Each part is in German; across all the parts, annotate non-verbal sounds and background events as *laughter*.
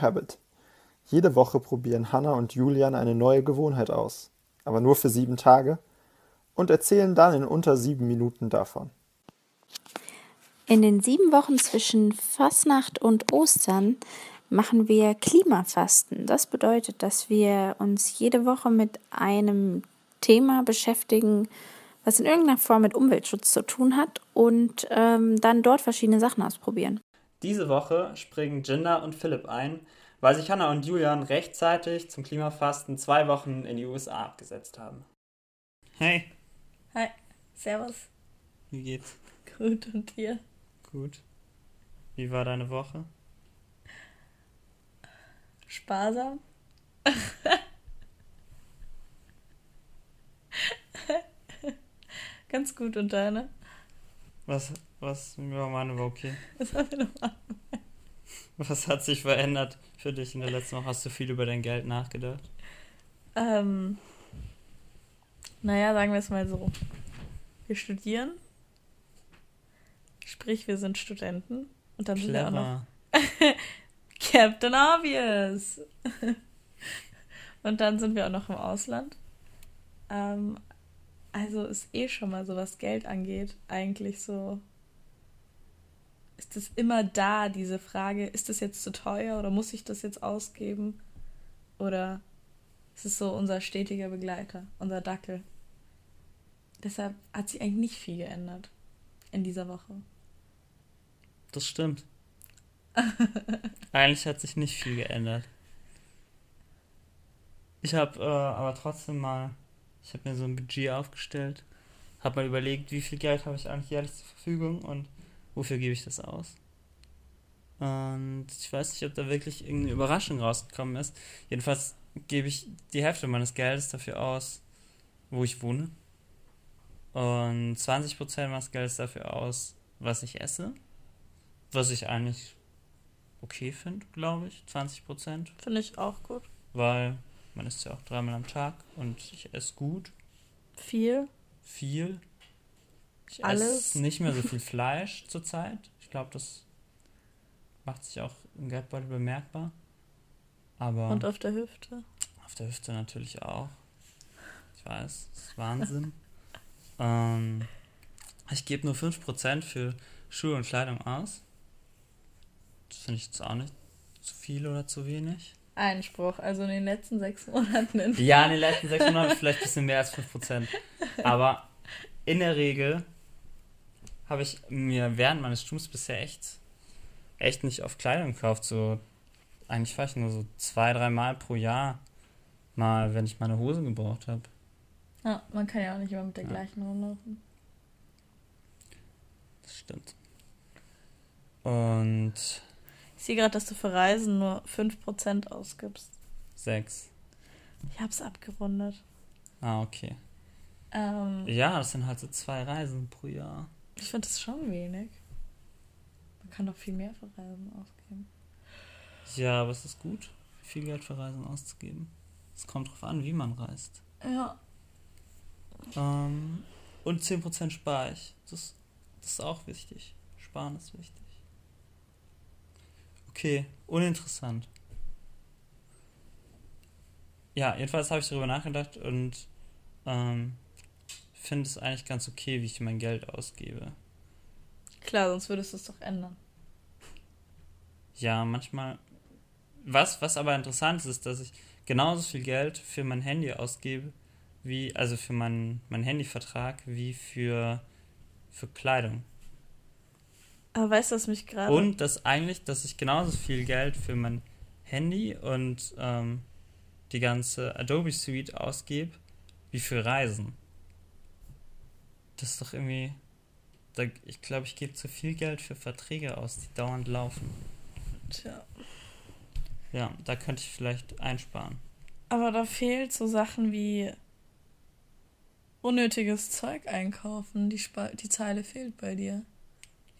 Habit. Jede Woche probieren Hannah und Julian eine neue Gewohnheit aus, aber nur für sieben Tage und erzählen dann in unter sieben Minuten davon. In den sieben Wochen zwischen Fasnacht und Ostern machen wir Klimafasten. Das bedeutet, dass wir uns jede Woche mit einem Thema beschäftigen, was in irgendeiner Form mit Umweltschutz zu tun hat und ähm, dann dort verschiedene Sachen ausprobieren. Diese Woche springen Jinder und Philipp ein, weil sich Hannah und Julian rechtzeitig zum Klimafasten zwei Wochen in die USA abgesetzt haben. Hey. Hi. Servus. Wie geht's? Gut und dir? Gut. Wie war deine Woche? Sparsam. *laughs* Ganz gut und deine? Was, was, ja, meine war okay. Was haben wir noch Was hat sich verändert für dich in der letzten Woche? Hast du viel über dein Geld nachgedacht? Ähm, naja, sagen wir es mal so. Wir studieren. Sprich, wir sind Studenten. Und dann Clever. sind wir auch noch. *laughs* Captain Obvious! und dann sind wir auch noch im Ausland. Ähm, also ist eh schon mal so, was Geld angeht, eigentlich so. Ist es immer da, diese Frage, ist das jetzt zu teuer oder muss ich das jetzt ausgeben? Oder ist es so unser stetiger Begleiter, unser Dackel? Deshalb hat sich eigentlich nicht viel geändert in dieser Woche. Das stimmt. *laughs* eigentlich hat sich nicht viel geändert. Ich habe äh, aber trotzdem mal ich habe mir so ein Budget aufgestellt, habe mal überlegt, wie viel Geld habe ich eigentlich jährlich zur Verfügung und wofür gebe ich das aus. Und ich weiß nicht, ob da wirklich irgendeine Überraschung rausgekommen ist. Jedenfalls gebe ich die Hälfte meines Geldes dafür aus, wo ich wohne. Und 20% meines Geldes dafür aus, was ich esse. Was ich eigentlich okay finde, glaube ich. 20%. Finde ich auch gut. Weil man isst ja auch dreimal am Tag und ich esse gut. Viel? Viel. Ich Alles? esse nicht mehr so viel Fleisch zurzeit. Ich glaube, das macht sich auch im Geldbeutel bemerkbar. Aber und auf der Hüfte? Auf der Hüfte natürlich auch. Ich weiß, das ist Wahnsinn. *laughs* ähm, ich gebe nur 5% für Schuhe und Kleidung aus. Das finde ich jetzt auch nicht zu viel oder zu wenig. Einspruch, also in den letzten sechs Monaten. In ja, in den letzten sechs Monaten vielleicht ein bisschen mehr als 5%. Aber in der Regel habe ich mir während meines Studiums bisher echt, echt nicht auf Kleidung gekauft. So, eigentlich fahre ich nur so zwei, drei Mal pro Jahr mal, wenn ich meine Hose gebraucht habe. Ja, man kann ja auch nicht immer mit der ja. gleichen rumlaufen. Das stimmt. Und ich sehe gerade, dass du für Reisen nur 5% ausgibst. 6. Ich hab's abgerundet. Ah, okay. Ähm, ja, das sind halt so zwei Reisen pro Jahr. Ich finde das schon wenig. Man kann doch viel mehr für Reisen ausgeben. Ja, aber es ist gut, viel Geld für Reisen auszugeben. Es kommt drauf an, wie man reist. Ja. Ähm, und 10% spare ich. Das, das ist auch wichtig. Sparen ist wichtig. Okay, uninteressant. Ja, jedenfalls habe ich darüber nachgedacht und ähm, finde es eigentlich ganz okay, wie ich mein Geld ausgebe. Klar, sonst würdest du es doch ändern. Ja, manchmal. Was, was aber interessant ist, ist, dass ich genauso viel Geld für mein Handy ausgebe, wie, also für meinen mein Handyvertrag, wie für, für Kleidung. Aber weißt du, was mich gerade. Und dass eigentlich, dass ich genauso viel Geld für mein Handy und ähm, die ganze Adobe Suite ausgebe, wie für Reisen. Das ist doch irgendwie. Ich glaube, ich gebe zu viel Geld für Verträge aus, die dauernd laufen. Tja. Ja, da könnte ich vielleicht einsparen. Aber da fehlt so Sachen wie unnötiges Zeug einkaufen. Die, Sp die Zeile fehlt bei dir.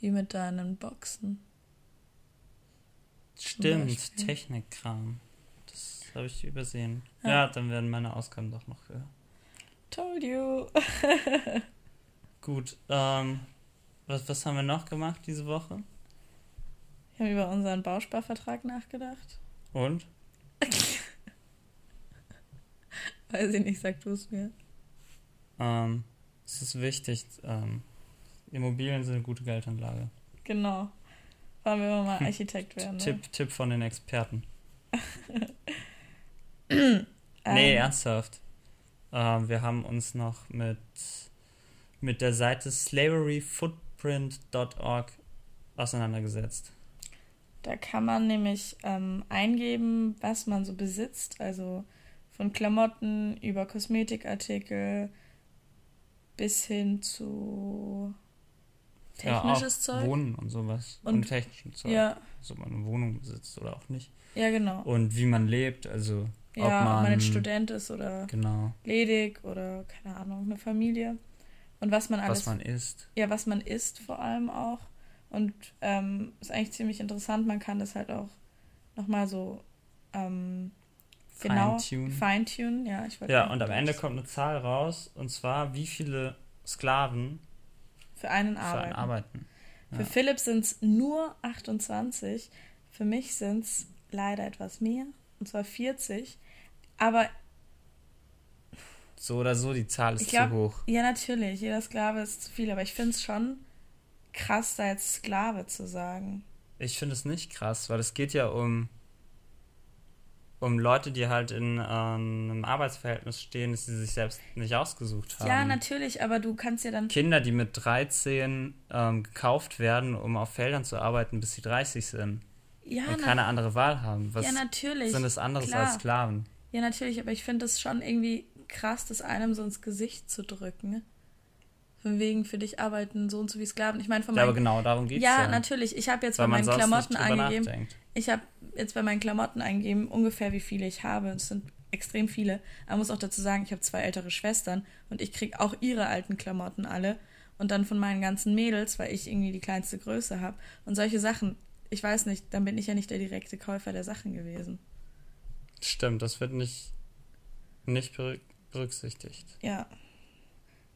Wie mit deinen Boxen. Stimmt, Technikkram. Das habe ich übersehen. Ja. ja. dann werden meine Ausgaben doch noch höher. Told you. *laughs* Gut, ähm, was, was haben wir noch gemacht diese Woche? Wir haben über unseren Bausparvertrag nachgedacht. Und? *laughs* Weiß ich nicht, sag du es mir. Ähm, es ist wichtig, ähm, Immobilien sind eine gute Geldanlage. Genau. Wollen wir mal Architekt werden. Ne? Tipp, Tipp von den Experten. *laughs* nee, Ähm, ernsthaft. Ähm, wir haben uns noch mit, mit der Seite slaveryfootprint.org auseinandergesetzt. Da kann man nämlich ähm, eingeben, was man so besitzt. Also von Klamotten über Kosmetikartikel bis hin zu technisches ja, Zeug. Wohnen und sowas. Und- Und, technischen Zeug. Ja, Also ob man eine Wohnung besitzt oder auch nicht. ja, genau. Und wie man lebt, also Ja, ob ob man man. ein Student ist oder Genau. ledig oder keine Ahnung, eine Familie. Und was man alles Was man isst. ja, was man isst vor allem auch. Und ähm, ist eigentlich ziemlich interessant. Man kann das halt auch nochmal so ähm, genau Feintunen. feintunen. Ja, ich wollte Ja, und am Ende kommt eine Zahl raus, und zwar, wie viele Sklaven für einen für arbeiten. einen arbeiten. Für Ja. Philipp sind es nur 28. Für mich sind es leider etwas mehr. Und zwar 40. Aber So oder so, die Zahl ist glaub- zu hoch. ja, natürlich, jeder Sklave ist zu viel. Aber ich finde es schon krass, da jetzt Sklave zu sagen. Ich finde es nicht krass, weil es geht ja um, um Leute, die halt in äh, einem Arbeitsverhältnis stehen, das sie sich selbst nicht ausgesucht haben. Ja, natürlich, aber du kannst ja dann. Kinder, die mit 13 ähm, gekauft werden, um auf Feldern zu arbeiten, bis sie 30 sind Ja, und keine andere Wahl haben. Was ja natürlich. sind das anderes klar. als Sklaven? Ja, natürlich, aber ich finde es schon irgendwie krass, das einem so ins Gesicht zu drücken. Von wegen für dich arbeiten so und so wie Sklaven. Ich meine, von Ja, aber meinen. genau darum geht es Ja, ja. natürlich. Ich habe jetzt Weil bei meinen Klamotten eingegeben. nachdenkt. Ich habe jetzt bei meinen Klamotten eingegeben, ungefähr wie viele ich habe. Es sind extrem viele. Aber man muss auch dazu sagen, ich habe zwei ältere Schwestern und ich kriege auch ihre alten Klamotten alle. Und dann von meinen ganzen Mädels, weil ich irgendwie die kleinste Größe habe. Und solche Sachen, ich weiß nicht, dann bin ich ja nicht der direkte Käufer der Sachen gewesen. Stimmt, das wird nicht, nicht berücksichtigt. Ja.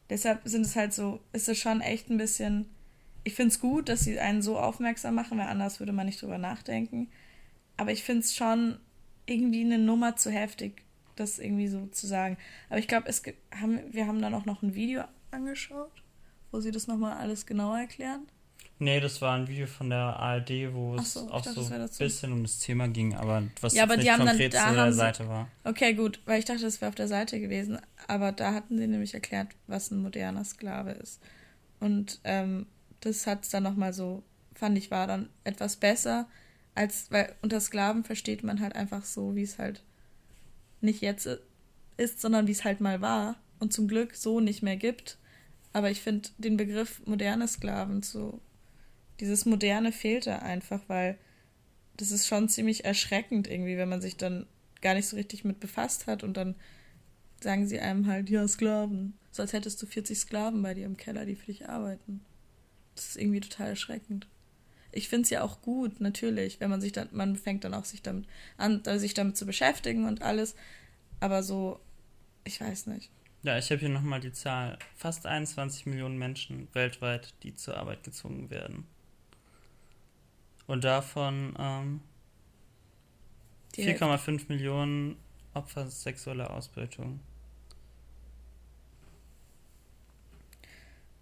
Deshalb sind es halt so, ist es schon echt ein bisschen. Ich finde es gut, dass sie einen so aufmerksam machen, weil anders würde man nicht drüber nachdenken. Aber ich finde es schon irgendwie eine Nummer zu heftig, das irgendwie so zu sagen. Aber ich glaube, haben, wir haben dann auch noch ein Video angeschaut, wo sie das nochmal alles genauer erklären. Nee, das war ein Video von der ARD, wo es so, auch so ein bisschen um das Thema ging, aber was Ja, aber die nicht haben dann- konkret da zu der Seite war. Okay, gut, weil ich dachte, das wäre auf der Seite gewesen. Aber da hatten sie nämlich erklärt, was ein moderner Sklave ist. Und ähm, das hat es dann nochmal so, fand ich, war dann etwas besser, als, weil unter Sklaven versteht man halt einfach so, wie es halt nicht jetzt ist, sondern wie es halt mal war und zum Glück so nicht mehr gibt. Aber ich finde den Begriff moderne Sklaven so, dieses Moderne fehlt da einfach, weil das ist schon ziemlich erschreckend irgendwie, wenn man sich dann gar nicht so richtig mit befasst hat und dann sagen sie einem halt, ja, Sklaven. So als hättest du 40 Sklaven bei dir im Keller, die für dich arbeiten. Das ist irgendwie total erschreckend. Ich finde es ja auch gut, natürlich, wenn man sich dann, man fängt dann auch sich damit an, sich damit zu beschäftigen und alles. Aber so, ich weiß nicht. Ja, ich habe hier nochmal die Zahl. Fast 21 Millionen Menschen weltweit, die zur Arbeit gezwungen werden. Und davon ähm, Die 4,5 Millionen Opfer sexueller Ausbeutung.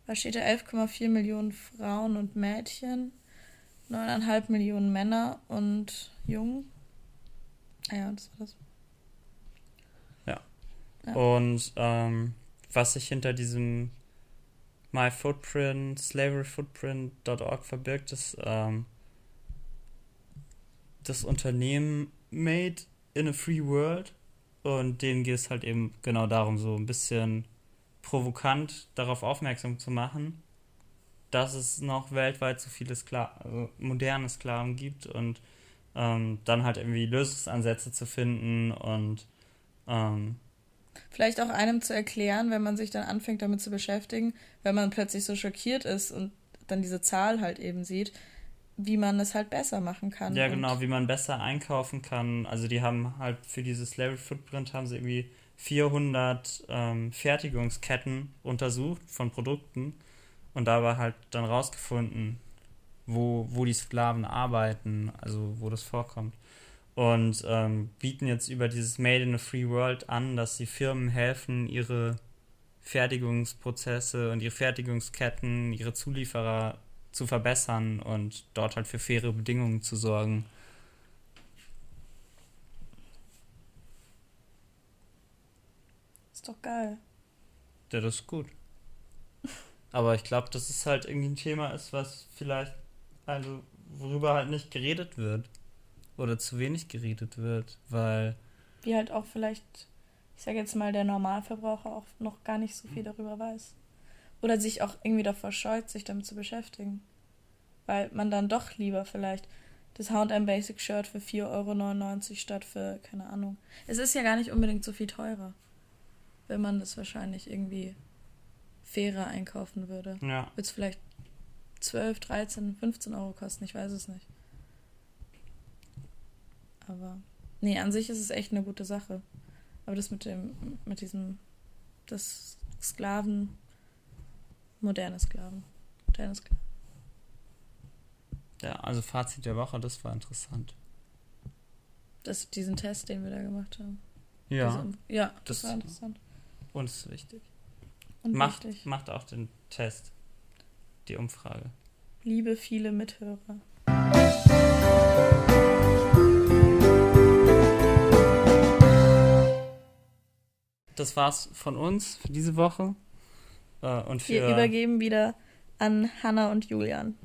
Da steht ja 11,4 Millionen Frauen und Mädchen, 9,5 Millionen Männer und Jungen. Ah ja, das war das. Ja. Und ähm, was sich hinter diesem MyFootprint, slaveryfootprint.org verbirgt, ist ähm, das Unternehmen Made in a Free World. Und denen geht es halt eben genau darum, so ein bisschen provokant darauf aufmerksam zu machen, dass es noch weltweit so viele also moderne Sklaven gibt und ähm, dann halt irgendwie Lösungsansätze zu finden und ähm, Vielleicht auch einem zu erklären, wenn man sich dann anfängt damit zu beschäftigen, wenn man plötzlich so schockiert ist und dann diese Zahl halt eben sieht, wie man es halt besser machen kann. Ja, genau, wie man besser einkaufen kann. Also die haben halt für dieses Slavery Footprint haben sie irgendwie 400 ähm, Fertigungsketten untersucht von Produkten und dabei halt dann rausgefunden, wo, wo die Sklaven arbeiten, also wo das vorkommt. und ähm, bieten jetzt über dieses Made in a Free World an, dass sie Firmen helfen, ihre Fertigungsprozesse und ihre Fertigungsketten, ihre Zulieferer zu verbessern und dort halt für faire Bedingungen zu sorgen. Ist doch geil. Ja, das ist gut. Aber ich glaube, dass es halt irgendwie ein Thema ist, was vielleicht, also worüber halt nicht geredet wird. Oder zu wenig geredet wird, weil. Wie halt auch vielleicht, ich sage jetzt mal, der Normalverbraucher auch noch gar nicht so viel darüber weiß. Oder sich auch irgendwie davor scheut, sich damit zu beschäftigen. Weil man dann doch lieber vielleicht das HM Basic Shirt für 4,99 Euro statt für, keine Ahnung. Es ist ja gar nicht unbedingt so viel teurer, wenn man das wahrscheinlich irgendwie fairer einkaufen würde. Ja. Wird es vielleicht 12, 13, 15 Euro kosten, ich weiß es nicht. Aber nee, an sich ist es echt eine gute Sache. Aber das mit dem, mit diesem, das Sklaven, moderne Sklaven, moderne Sklaven. Ja, also Fazit der Woche, das war interessant. Das, diesen Test, den wir da gemacht haben. Ja. Diese, ja, das, das war interessant. Und es ist wichtig. Und macht, wichtig. macht auch den Test, die Umfrage. Liebe viele Mithörer. Das war's von uns für diese Woche. Äh, und für Wir übergeben wieder an Hanna und Julian.